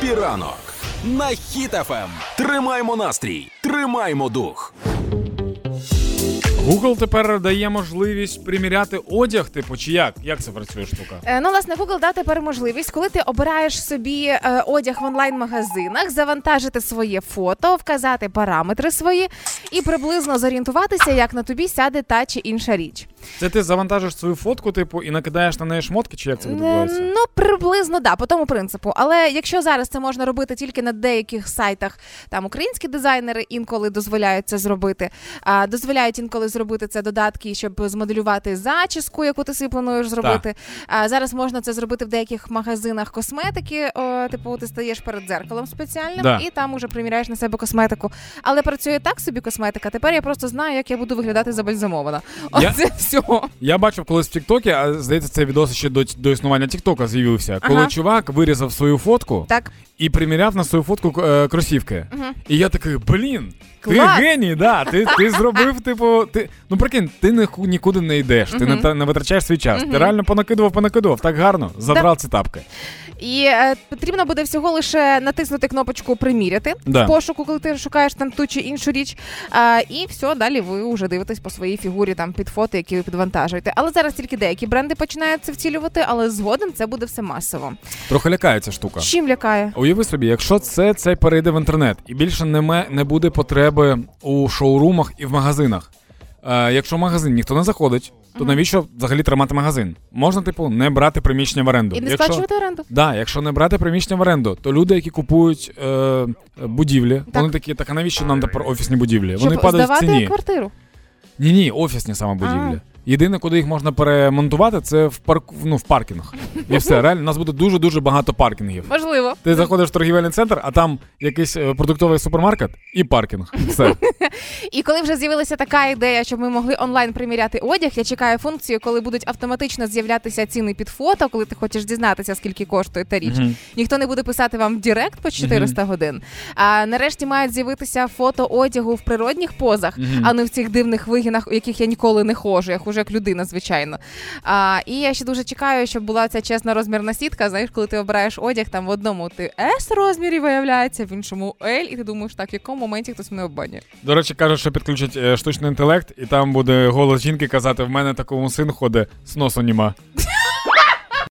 Happy ранок на Хіт FM. Тримаймо настрій, тримаймо дух. Google тепер дає можливість приміряти одяг, типу, чи як? Як це працює штука? Е, Ну, власне, Google дав тепер можливість, коли ти обираєш собі е, одяг в онлайн-магазинах, завантажити своє фото, вказати параметри свої і приблизно зорієнтуватися, як на тобі сяде та чи інша річ. Це ти завантажиш свою фотку, типу, і накидаєш на неї шмотки, чи як це Е, відбувається? Ну, приблизно да, по тому принципу. Але якщо зараз це можна робити тільки на деяких сайтах, там українські дизайнери інколи дозволяють це зробити. А дозволяють інколи зробити це додатки, щоб змоделювати зачіску, яку ти собі плануєш зробити. А зараз можна це зробити в деяких магазинах косметики. О, типу, ти стаєш перед дзеркалом спеціальним Да. і там уже приміряєш на себе косметику. Але працює так собі косметика. Тепер я просто знаю, як я буду виглядати забальзамована. Я- Оце все. Я бачив колись в Тіктокі, а здається, цей відос ще до, до існування Тіктока з'явився. Коли Ага. чувак вирізав свою фотку Так. І приміряв на свою фотку е, кросівки. І я такий, блін. Ти Клас! геній, да. Ти, ти зробив, типу, ти. Ну прикинь, ти не, нікуди не йдеш, ти не, та- не витрачаєш свій час. Ти реально понакидував, понакидував. Так гарно, забрав ці тапки. І е, потрібно буде всього лише натиснути кнопочку приміряти Да. в пошуку, коли ти шукаєш там ту чи іншу річ. А, і все, далі ви вже дивитесь по своїй фігурі там під фото, які ви підвантажуєте. Але зараз тільки деякі бренди починають це втілювати, але згодом це буде все масово. Трохи лякає ця штука. Чим лякає? Уяви собі, якщо це, це перейде в інтернет і більше не, ме- не буде потреби у шоурумах і в магазинах. Е, якщо в магазин ніхто не заходить, то навіщо взагалі тримати магазин? Можна, типу, не брати приміщення в оренду. І не якщо, сплачувати оренду. да, якщо не брати приміщення в оренду, то люди, які купують е, будівлі, Так. вони такі, так а навіщо нам тепер офісні будівлі? Щоб вони падають в ціні. квартиру. Ні, ні, офісні саме будівлі. Єдине, куди їх можна перемонтувати, це в парк, ну, в паркінг. І все, реально, у нас буде дуже дуже багато паркінгів. Можливо. Ти заходиш в торгівельний центр, а там якийсь е, продуктовий супермаркет і паркінг. Все. І коли вже з'явилася така ідея, щоб ми могли онлайн приміряти одяг, я чекаю функцію, коли будуть автоматично з'являтися ціни під фото, коли ти хочеш дізнатися, скільки коштує та річ. Мгм. Ніхто не буде писати вам в Директ по 400 годин. А нарешті мають з'явитися фото одягу в природних позах, а не в цих дивних вигинах, у яких я ніколи не ходжу, я хожу як людина, звичайно. А, і я ще дуже чекаю, щоб була ця чесна розмірна сітка. Знаєш, коли ти обираєш одяг, там в одному ти S розмірі виявляється, в іншому L, і ти думаєш, так, в якому моменті хтось мене обманює. До речі, кажуть, що підключать е, штучний інтелект, і там буде голос жінки казати: в мене такому син ходить, носу нема.